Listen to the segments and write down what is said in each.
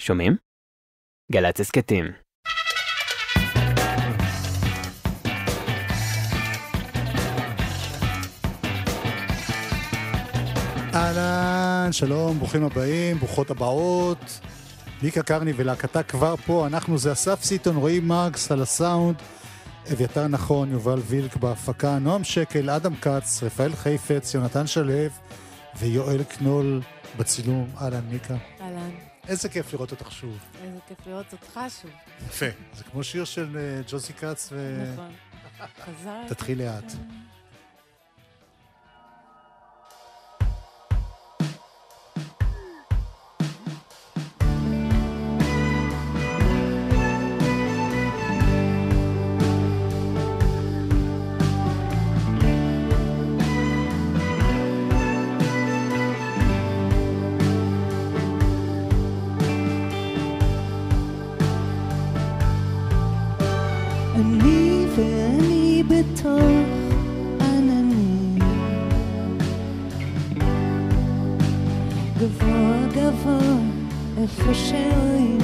שומעים? גל"צ הסכתים. אהלן, שלום, ברוכים הבאים, ברוכות הבאות. מיקה קרני ולהקתה כבר פה, אנחנו זה אסף סיטון, רועי מרקס על הסאונד, אביתר נכון, יובל וילק בהפקה, נועם שקל, אדם כץ, רפאל חיפץ, יונתן שלו ויואל קנול בצילום. אהלן, מיקה. אהלן, איזה כיף לראות אותך שוב. איזה כיף לראות אותך שוב. יפה. זה כמו שיר של אה, ג'וסי כץ ו... נכון. חזר. תתחיל לאט. גבוה גבוה איפה שרואים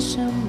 Shalom.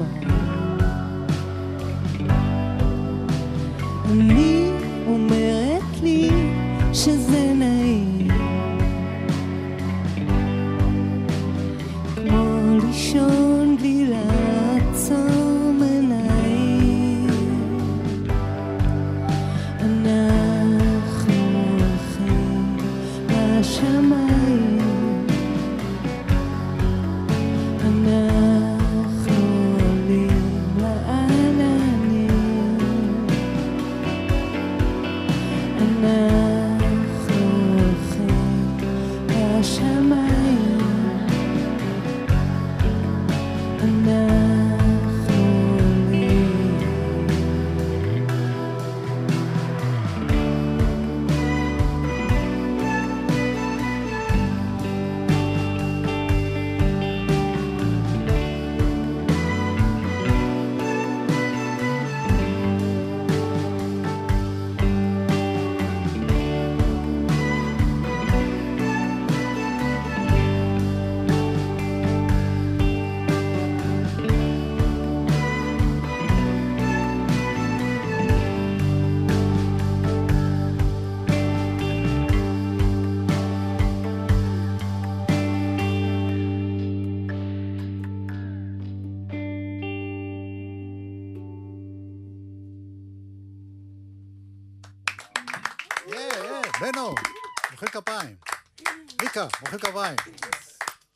מיקה, מוחאים כפיים.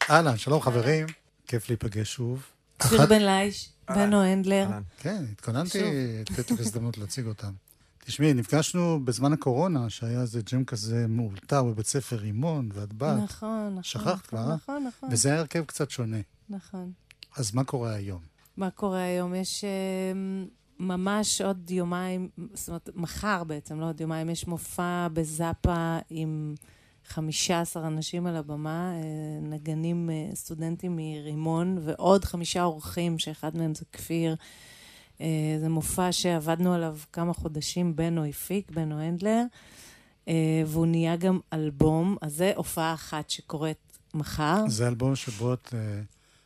אהלן, שלום חברים, כיף להיפגש שוב. שיר בן לייש, בנו הנדלר. כן, התכוננתי. לתת לך הזדמנות להציג אותם. תשמעי, נפגשנו בזמן הקורונה, שהיה איזה ג'ם כזה מאולתר בבית ספר רימון, ואת באת, נכון, נכון. שכחת נכון, כבר, אה? נכון, נכון. וזה היה הרכב קצת שונה. נכון. אז מה קורה היום? מה קורה היום? יש אה, ממש עוד יומיים, זאת אומרת, מחר בעצם, לא עוד יומיים, יש מופע בזאפה עם 15 אנשים על הבמה, אה, נגנים אה, סטודנטים מרימון, ועוד חמישה אורחים, שאחד מהם זה כפיר. אה, זה מופע שעבדנו עליו כמה חודשים, בנו הפיק, בנו הנדלר, והוא נהיה גם אלבום, אז זה הופעה אחת שקורית מחר. זה אלבום שבו את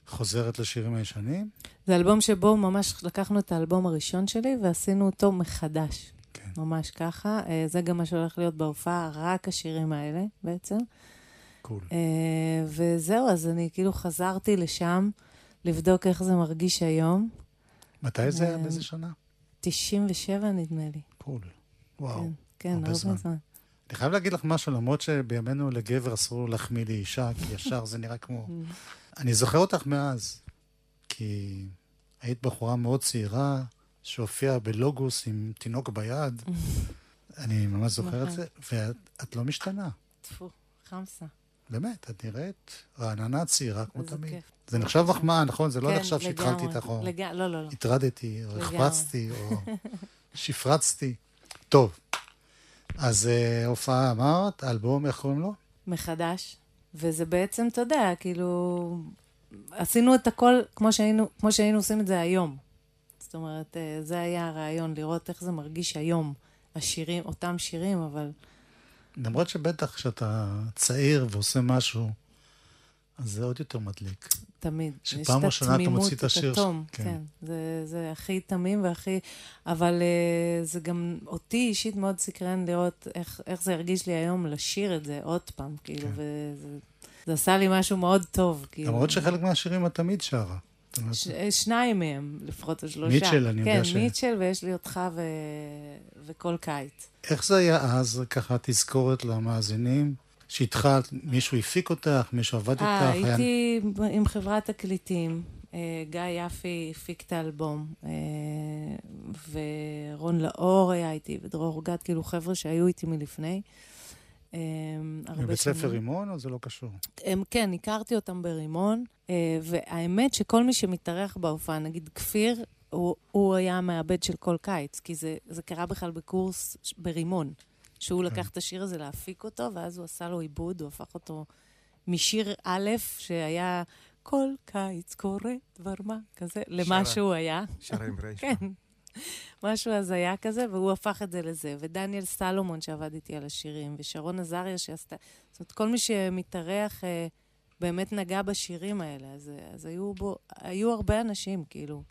חוזרת לשירים הישנים? זה אלבום שבו ממש לקחנו את האלבום הראשון שלי ועשינו אותו מחדש. כן. ממש ככה. אה, זה גם מה שהולך להיות בהופעה, רק השירים האלה בעצם. קול. אה, וזהו, אז אני כאילו חזרתי לשם לבדוק איך זה מרגיש היום. מתי זה היה? אה, באיזה שנה? 97 נדמה לי. קול. וואו. כן, כן, הרבה הרבה זמן. זמן. אני חייב להגיד לך משהו, למרות שבימינו לגבר אסור להחמיא לאישה, כי ישר זה נראה כמו... אני זוכר אותך מאז, כי היית בחורה מאוד צעירה, שהופיעה בלוגוס עם תינוק ביד. אני ממש זוכר את נכון. זה, ואת את לא משתנה. טפו, חמסה. באמת, את נראית רעננה צעירה כמו תמיד. כיף. זה נחשב מחמאה, נכון? זה לא כן, נחשב שהתחלתי לגמרי. איתך או לג... לא, לא, לא. הטרדתי, או לגמרי. החפצתי, או שפרצתי. טוב, אז אה, הופעה אמרת, אלבום, איך קוראים לו? מחדש. וזה בעצם, אתה יודע, כאילו, עשינו את הכל כמו שהיינו, כמו שהיינו עושים את זה היום. זאת אומרת, אה, זה היה הרעיון, לראות איך זה מרגיש היום. השירים, אותם שירים, אבל למרות שבטח כשאתה צעיר ועושה משהו, אז זה עוד יותר מדליק. תמיד. שפעם ראשונה אתה מוציא את השיר ש- התום, כן. כן. זה, זה הכי תמים והכי... אבל uh, זה גם אותי אישית מאוד סקרן לראות איך, איך זה הרגיש לי היום לשיר את זה עוד פעם, כאילו, כן. וזה זה עשה לי משהו מאוד טוב, כאילו. למרות שחלק מהשירים את תמיד שרה. אומרת, ש... שניים מהם, לפחות, או שלושה. מיטשל, אני יודע כן, ש- כן, מיטשל, ויש לי אותך ו... וכל קיץ. איך זה היה אז, ככה תזכורת למאזינים? שהתחלת, מישהו הפיק אותך, מישהו עבד איתך? אה, היה- הייתי עם חברת תקליטים. אה, גיא יפי הפיק את האלבום, אה, ורון לאור היה איתי, ודרור גת, כאילו חבר'ה שהיו איתי מלפני. הרבה מבית ספר. רימון, או זה לא קשור? הם, כן, הכרתי אותם ברימון, אה, והאמת שכל מי שמתארח בהופעה, נגיד כפיר, הוא, הוא היה המעבד של כל קיץ, כי זה, זה קרה בכלל בקורס ברימון, שהוא כן. לקח את השיר הזה להפיק אותו, ואז הוא עשה לו עיבוד, הוא הפך אותו משיר א', שהיה כל קיץ קורה דבר מה, כזה, למה. שהוא היה. שרה עם רייש. כן. משהו הזיה כזה, והוא הפך את זה לזה. ודניאל סלומון שעבד איתי על השירים, ושרון עזריה שעשתה... זאת אומרת, כל מי שמתארח אה, באמת נגע בשירים האלה. אז, אז היו, בו, היו הרבה אנשים, כאילו,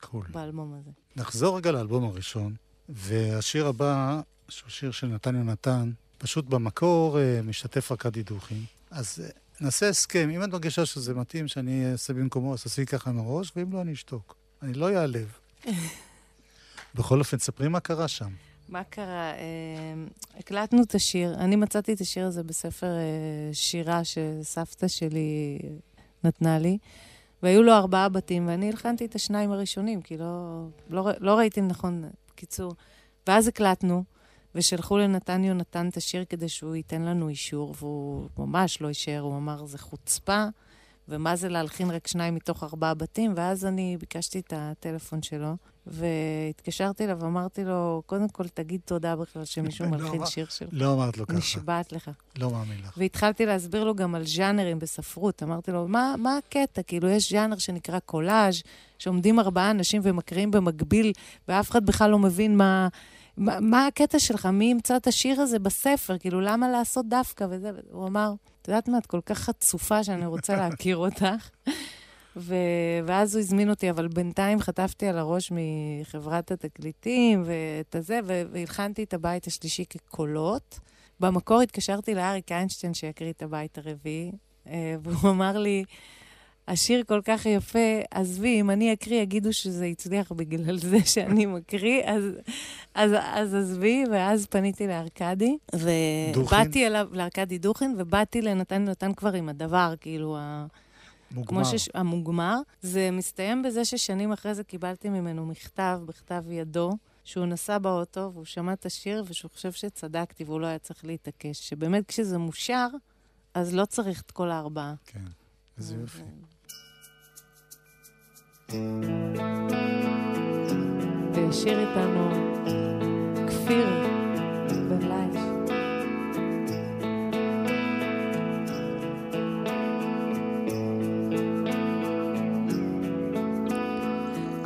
קול. באלבום הזה. נחזור רגע לאלבום הראשון, והשיר הבא, שהוא שיר של נתן יונתן, פשוט במקור אה, משתתף ארכדי דוכין. אז אה, נעשה הסכם, אם את מרגישה שזה מתאים שאני אעשה במקומו, אז תעשי ככה מראש, ואם לא, אני אשתוק. אני לא אעלב. בכל אופן, ספרי מה קרה שם. מה קרה? אה, הקלטנו את השיר. אני מצאתי את השיר הזה בספר אה, שירה שסבתא שלי נתנה לי, והיו לו ארבעה בתים, ואני הלחנתי את השניים הראשונים, כי לא, לא, לא ראיתי נכון, בקיצור. ואז הקלטנו, ושלחו לנתן יונתן את השיר כדי שהוא ייתן לנו אישור, והוא ממש לא אישר, הוא אמר, זה חוצפה, ומה זה להלחין רק שניים מתוך ארבעה בתים, ואז אני ביקשתי את הטלפון שלו, והתקשרתי אליו ואמרתי לו, קודם כל תגיד תודה בכלל שמישהו לא מלחין אמר- שיר שלך. לא אמרת לו ככה, נשבעת לך. לא מאמין לך. והתחלתי להסביר לו גם על ז'אנרים בספרות. אמרתי לו, מה, מה הקטע? כאילו, יש ז'אנר שנקרא קולאז', שעומדים ארבעה אנשים ומקריאים במקביל, ואף אחד בכלל לא מבין מה, מה, מה הקטע שלך, מי ימצא את השיר הזה בספר? כאילו, למה לעשות דווקא וזה? הוא אמר, את יודעת מה, את כל כך חצופה שאני רוצה להכיר אותך. ו... ואז הוא הזמין אותי, אבל בינתיים חטפתי על הראש מחברת התקליטים ואת הזה, ו... והלחנתי את הבית השלישי כקולות. במקור התקשרתי לאריק איינשטיין שיקריא את הבית הרביעי, אה, והוא אמר לי, השיר כל כך יפה, עזבי, אם אני אקריא, יגידו שזה הצליח בגלל זה שאני מקריא, אז, אז, אז עזבי, ואז פניתי לארקדי? ובאתי אליו, לארקדי דוכין, ובאתי לנתן נתן כבר עם הדבר, כאילו, ה... מוגמר. שש... המוגמר. זה מסתיים בזה ששנים אחרי זה קיבלתי ממנו מכתב, בכתב ידו, שהוא נסע באוטו והוא שמע את השיר ושהוא חושב שצדקתי והוא לא היה צריך להתעקש. שבאמת כשזה מושר, אז לא צריך את כל הארבעה. כן, איזה יופי. והשאיר איתנו כפיר בן לייש.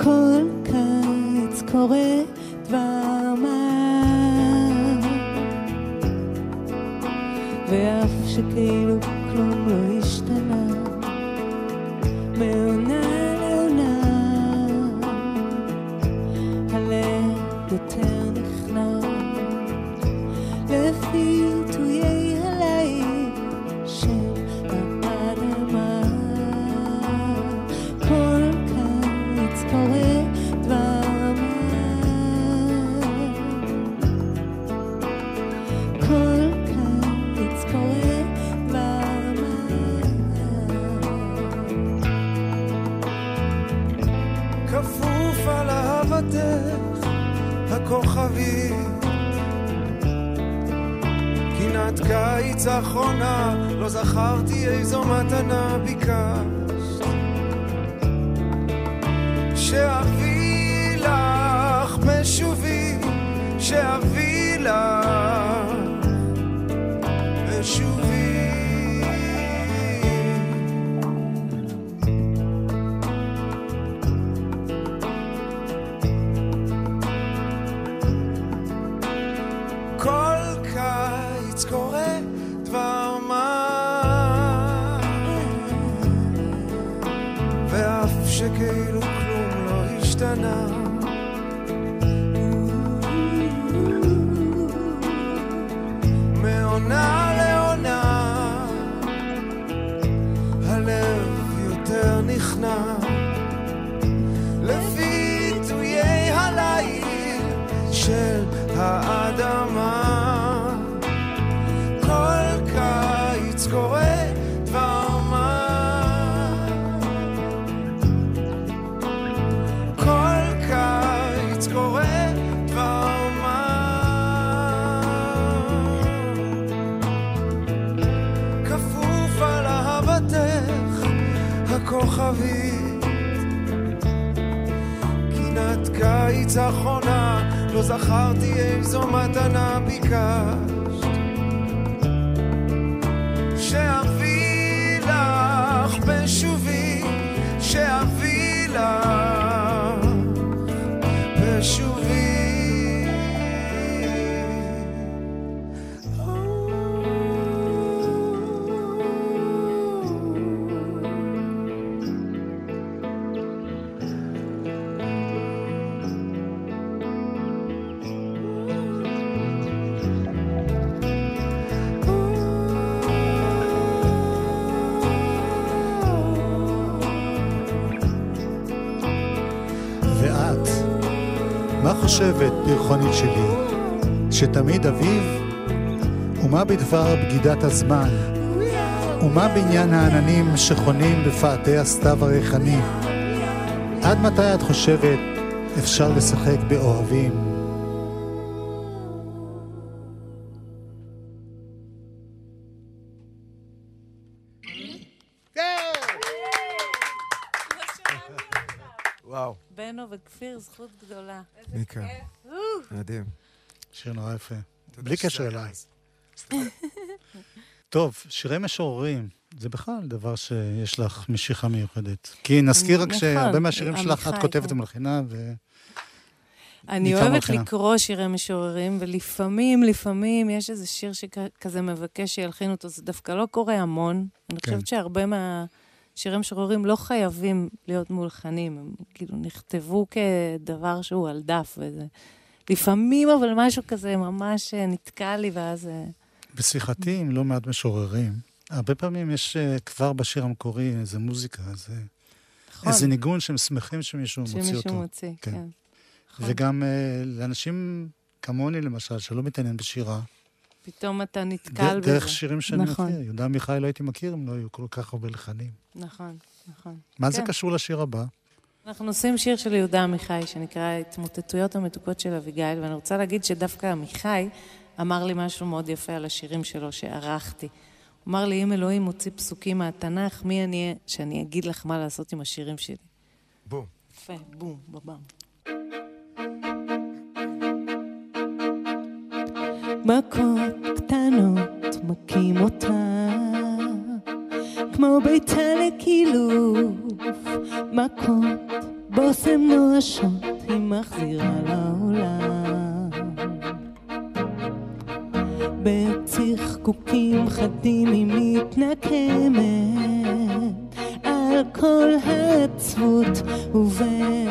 כל קיץ קורה דבר מה. ואף שכאילו כלום לא השתנה מעונה הכוכבית קינת קיץ אחרונה, לא זכרתי איזו מתנה ביקשת. מה חושבת, פרחונית שלי, שתמיד אביב? ומה בדבר בגידת הזמן? ומה בעניין העננים שחונים בפאתי הסתיו הריחני? עד מתי את חושבת אפשר לשחק באוהבים? בנו וכפיר, זכות גדולה. מיקה, מדהים. שיר נורא יפה. בלי קשר אליי. טוב, שירי משוררים, זה בכלל דבר שיש לך משיכה מיוחדת. כי נזכיר רק נכון, שהרבה מהשירים שלך את כותבת. ומלחינה, ו... אני אוהבת. לקרוא שירי משוררים, ולפעמים, לפעמים יש איזה שיר שכזה מבקש שילחין אותו, זה דווקא לא קורה המון. אני כן. חושבת שהרבה מהשירי משוררים לא חייבים להיות מולחנים, הם כאילו נכתבו כדבר שהוא על דף, וזה... לפעמים אבל משהו כזה ממש אה, נתקע לי, ואז... אה, בשיחתי עם לא מעט משוררים, הרבה פעמים יש אה, כבר בשיר המקורי איזה מוזיקה, איזה, נכון, איזה ניגון שהם שמחים שמישהו מוציא שמישהו אותו. מוציא, כן. כן. נכון. וגם אה, לאנשים כמוני, למשל, שלא מתעניין בשירה, פתאום אתה נתקל בזה. דרך שירים שאני נכון. מכיר. יהודה עמיחי לא הייתי מכיר אם לא היו כל כך הרבה לחנים. נכון, נכון. מה זה כן. קשור לשיר הבא? אנחנו עושים שיר של יהודה עמיחי, שנקרא התמוטטויות המתוקות של אביגיל, ואני רוצה להגיד שדווקא עמיחי אמר לי משהו מאוד יפה על השירים שלו שערכתי. הוא אמר לי, אם אלוהים מוציא פסוקים מהתנ"ך, מי אני אהיה שאני אגיד לך מה לעשות עם השירים שלי? בום. יפה, בום, בבם. מכות קטנות מכים אותה כמו ביתה לקילוף מכות בושם נואשות היא מחזירה לעולם. בצחקוקים חדים היא מתנקמת על כל העצבות ובהתאהבויות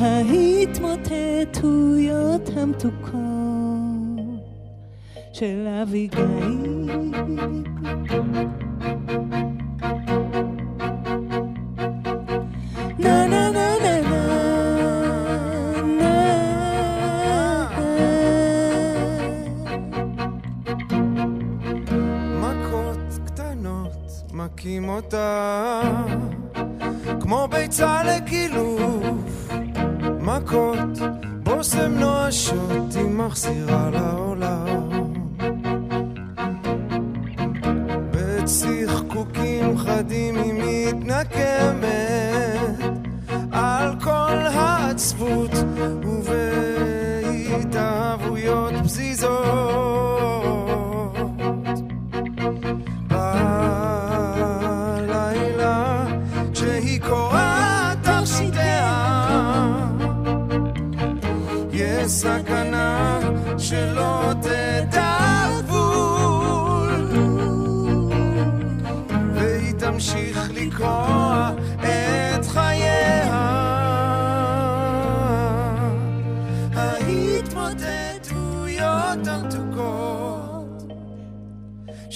ההתמוטטויות המתוקות של אביגיל. מכות קטנות מכים אותה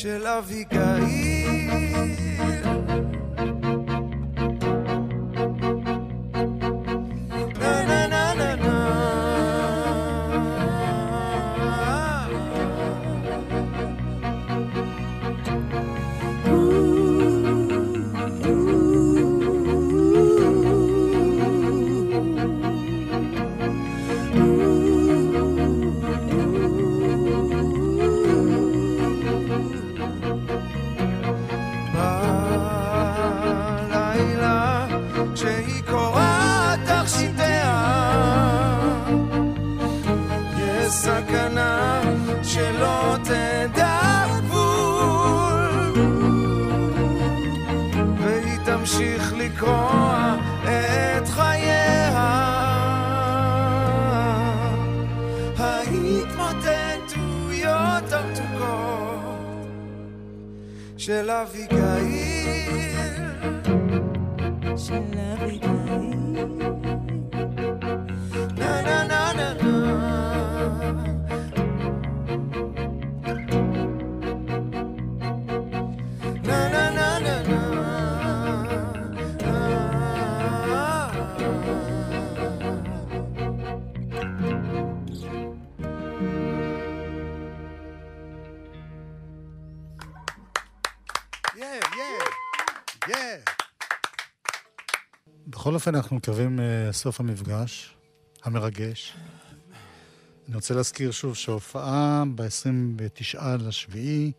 של אביגיל ela vida aí. בכל אופן, אנחנו מקווים לסוף המפגש המרגש. אני רוצה להזכיר שוב שההופעה ב-29 לשביעי,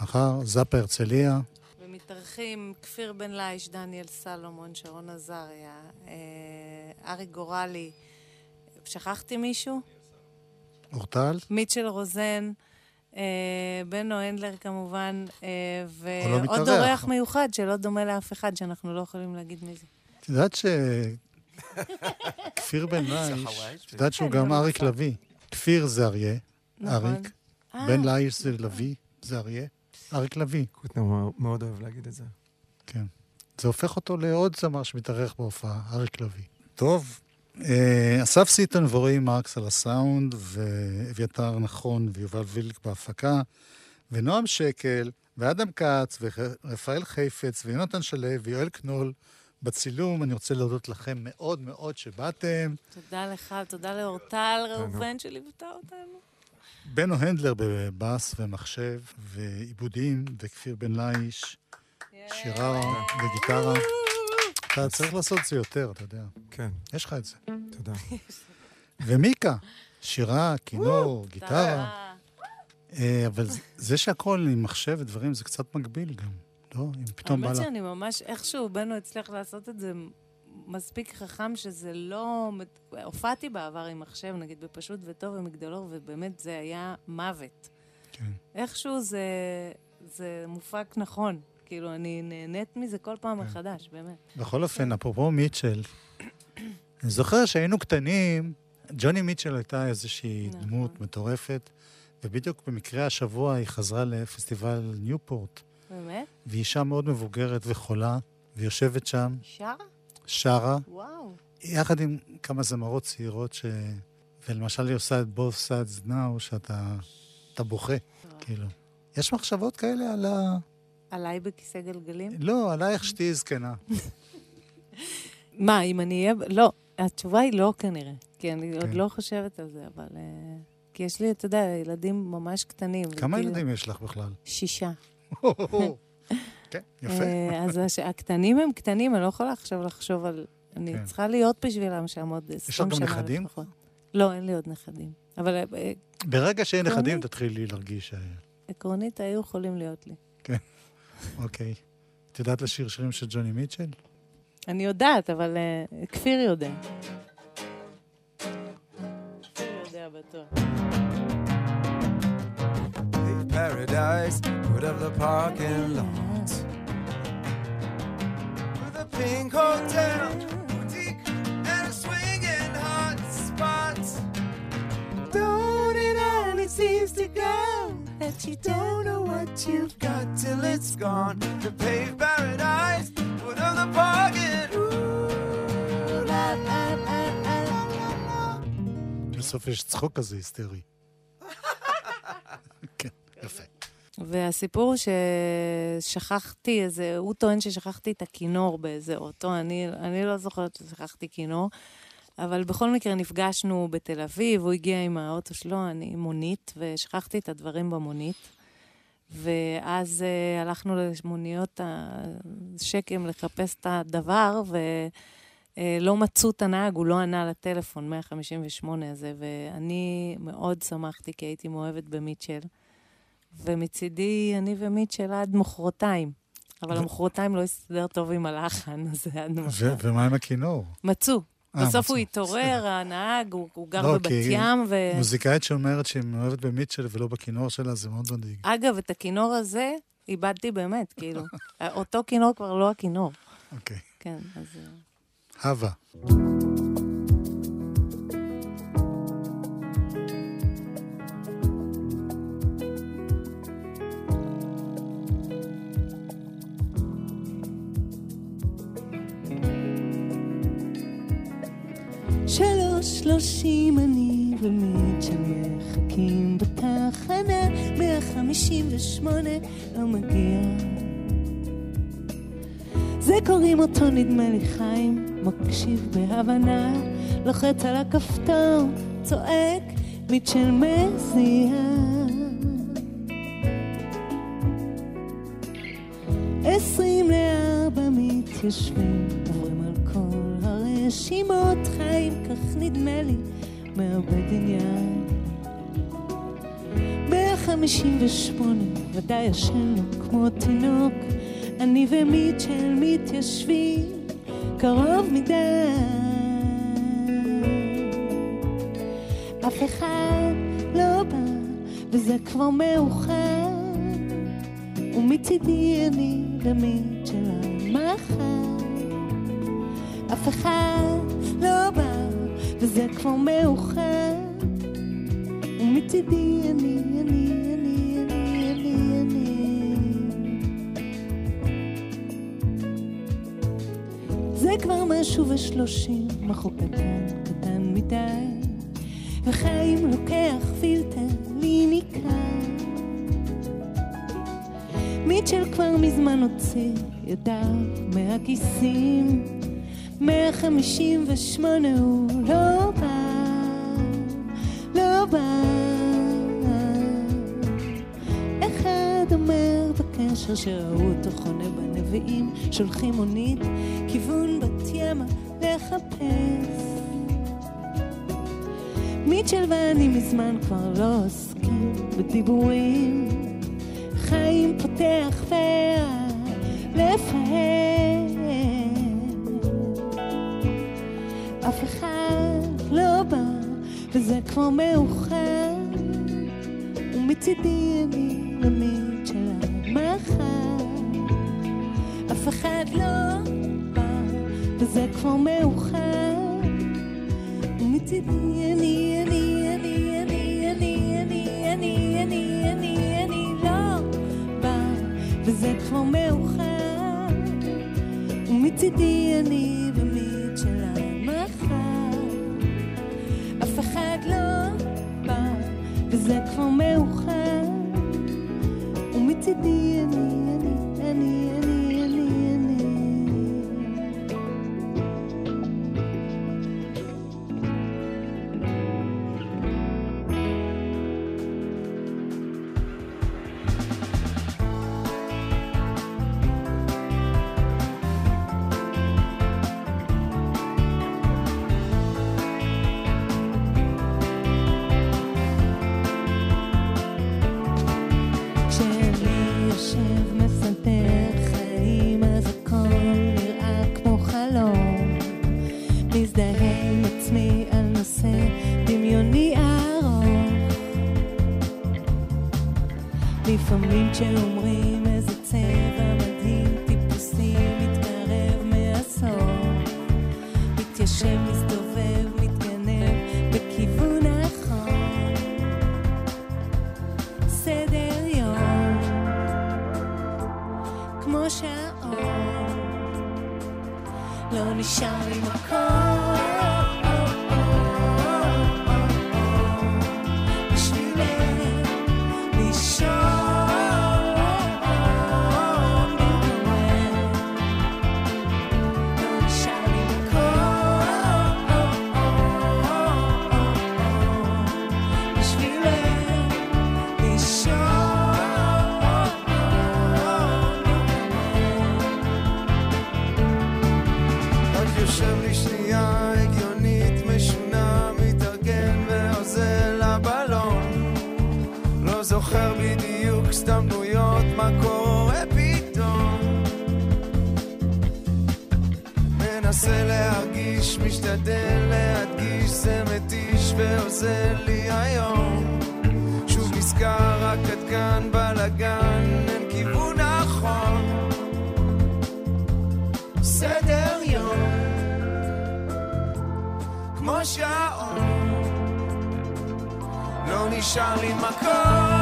מחר, זאפה הרצליה, ומתארחים כפיר בן לייש, דניאל סלומון, שרון עזריה, אה, ארי גורלי. שכחתי מישהו? אורטל, מיטשל רוזן, אה, בנו הנדלר כמובן, אה, לא ועוד מתארח. אורח מיוחד שלא דומה לאף אחד, שאנחנו לא יכולים להגיד מי זה. יודעת ש... כפיר בן לייש, את יודעת שהוא גם אריק לביא. כפיר זה אריה, נכון. אריק. אה, בן לייש זה לביא, זה אריה. אריק לביא, קוטנר מאוד אוהב להגיד את זה. כן. זה הופך אותו לעוד זמר שמתארח בהופעה, אריק לביא. טוב, אה, אסף סיטון ורועי מרקס על הסאונד, ואביתר נכון ויובל וילק בהפקה, ונועם שקל, ואדם כץ, ורפאל חיפץ, ויונתן שלו, ויואל קנול בצילום. אני רוצה להודות לכם מאוד מאוד שבאתם. תודה לך, תודה לאורטל ראובן שליוותה אותנו. בנו הנדלר בבאס ומחשב ועיבודים, וכפיר בן לייש, שירה וגיטרה. אתה צריך לעשות את זה יותר, אתה יודע. כן, יש לך את זה. תודה. ומיקה, שירה, כינור, גיטרה. אה, אבל זה- זה שהכל עם מחשב ודברים, זה קצת מגביל גם, לא? אם פתאום בא האמת לה... שאני ממש, איכשהו בנו הצליח לעשות את זה מספיק חכם שזה לא... הופעתי בעבר עם מחשב, נגיד בפשוט וטוב ומגדלור, ובאמת זה היה מוות. כן. איכשהו זה, זה מופק נכון. כאילו, אני נהנית מזה כל פעם כן. מחדש, באמת. בכל אופן, אפרופו מיטשל, אני זוכר שהיינו קטנים, ג'וני מיטשל הייתה איזושהי נכון. דמות מטורפת, ובדיוק במקרה השבוע היא חזרה לפסטיבל ניופורט, באמת? והיא אישה מאוד מבוגרת וחולה, ויושבת שם, שרה? שרה, וואו. יחד עם כמה זמרות צעירות ש... ולמשל היא עושה את both sides now, שאתה אתה בוכה, כאילו. יש מחשבות כאלה על ה... עליי בכיסא גלגלים? לא, עלייך שתהיי זקנה. מה, אם אני אהיה... לא, התשובה היא לא כנראה. כי אני עוד כן. לא חושבת על זה, אבל... אה, כי יש לי, אתה יודע, ילדים ממש קטנים. כמה וכאילו- ילדים יש לך בכלל? שישה. כן, יפה. אה, אז הקטנים הם קטנים, אני לא יכולה עכשיו לחשוב על... אני כן. צריכה להיות בשבילם שם עוד 20 לך שנה גם נכדים? לפחות. לא, אין לי עוד נכדים. אבל אה, אה, ברגע שאין נכדים. תתחילי להרגיש. עקרונית היו יכולים להיות לי. אוקיי. את יודעת לשיר שירים של ג'וני מיטשל? אני יודעת, אבל כפיר יודע. כפיר יודע בטוח. Paradise out of the parking lot. With a pink hotel, boutique, and a swinging hot spot. Don't it always seems to go that you don't know what you've got till it's gone. The paved paradise out of the parking. Ooh, la la la la la la la. בסוף יש צחוק כזה היסטרי. והסיפור ששכחתי איזה, הוא טוען ששכחתי את הכינור באיזה אוטו, אני, אני לא זוכרת ששכחתי כינור, אבל בכל מקרה נפגשנו בתל אביב, הוא הגיע עם האוטו שלו, אני מונית, ושכחתי את הדברים במונית. ואז uh, הלכנו למוניות השקם לחפש את הדבר, ולא מצאו את הנהג, הוא לא ענה לטלפון, 158 הזה, ואני מאוד שמחתי, כי הייתי מאוהבת במיטשל. ומצידי, אני ומיטשל עד מחרתיים. אבל ו- המחרתיים לא הסתדר טוב עם הלחן, אז זה עד ו- מחר. ומה עם הכינור? מצאו. אה, בסוף. הוא התעורר, הנהג, הוא, הוא גר לא, בבת ים, ו... מוזיקאית שאומרת שהיא מאוהבת במיטשל ולא בכינור שלה, זה מאוד מדאיג. אגב, את הכינור הזה איבדתי באמת, כאילו. אותו כינור כבר לא הכינור. אוקיי. כן, אז... אה, הווה. שלוש שלושים אני ומיטשל מחכים בתחנה, מאה חמישים ושמונה לא מגיע. זה קוראים אותו נדמה לי חיים, מקשיב בהבנה, לוחץ על הכפתור, צועק, מיטשל מזיע. עשרים לארבע מתיישבים, עוברים על כל הרשימות, חיים, כך נדמה לי, מאבד עניין. מאה חמישים ושמונה, ודאי ישן לו כמו תינוק, אני ומיטשל מתיישבים קרוב מדי. אף אחד לא בא, וזה כבר מאוחר. ומצידי אני למיטשל המחר. אף אחד לא בא, וזה כבר מאוחר. ומצידי אני, אני, אני, אני, אני, אני. זה כבר משהו ושלושים, מחוק קטן, קטן מדי. וחיים לוקח פילטר, לי ניכר. מיטשל כבר מזמן הוציא ידיו מהכיסים. 158 הוא לא בקשר שראו אותו חונה בנביאים, שולחים מונית, בכיוון בת ימה לחפש. מיטשל ואני מזמן כבר לא עוסקים בדיבורים. חיים פותח לפהק. אף אחד לא בא, וזה כבר מאוחר. ומצידי אני למיד אחד לא בא, וזה כבר מאוחר. ומצידי אני, אני, אני, אני, אני, אני, אני, אני, אני, אני לא בא, וזה כבר מאוחר. ומצידי אני ומיד של המחר. אף אחד לא בא, וזה כבר מאוחר. ומצידי אני, שעון לא נשאר לי מקום משתדל להדגיש זה מתיש ועוזר לי היום. שוב נזכר רק עד כאן בלאגן אין כיוון נכון. סדר יום. כמו שעון. לא נשאר לי מקום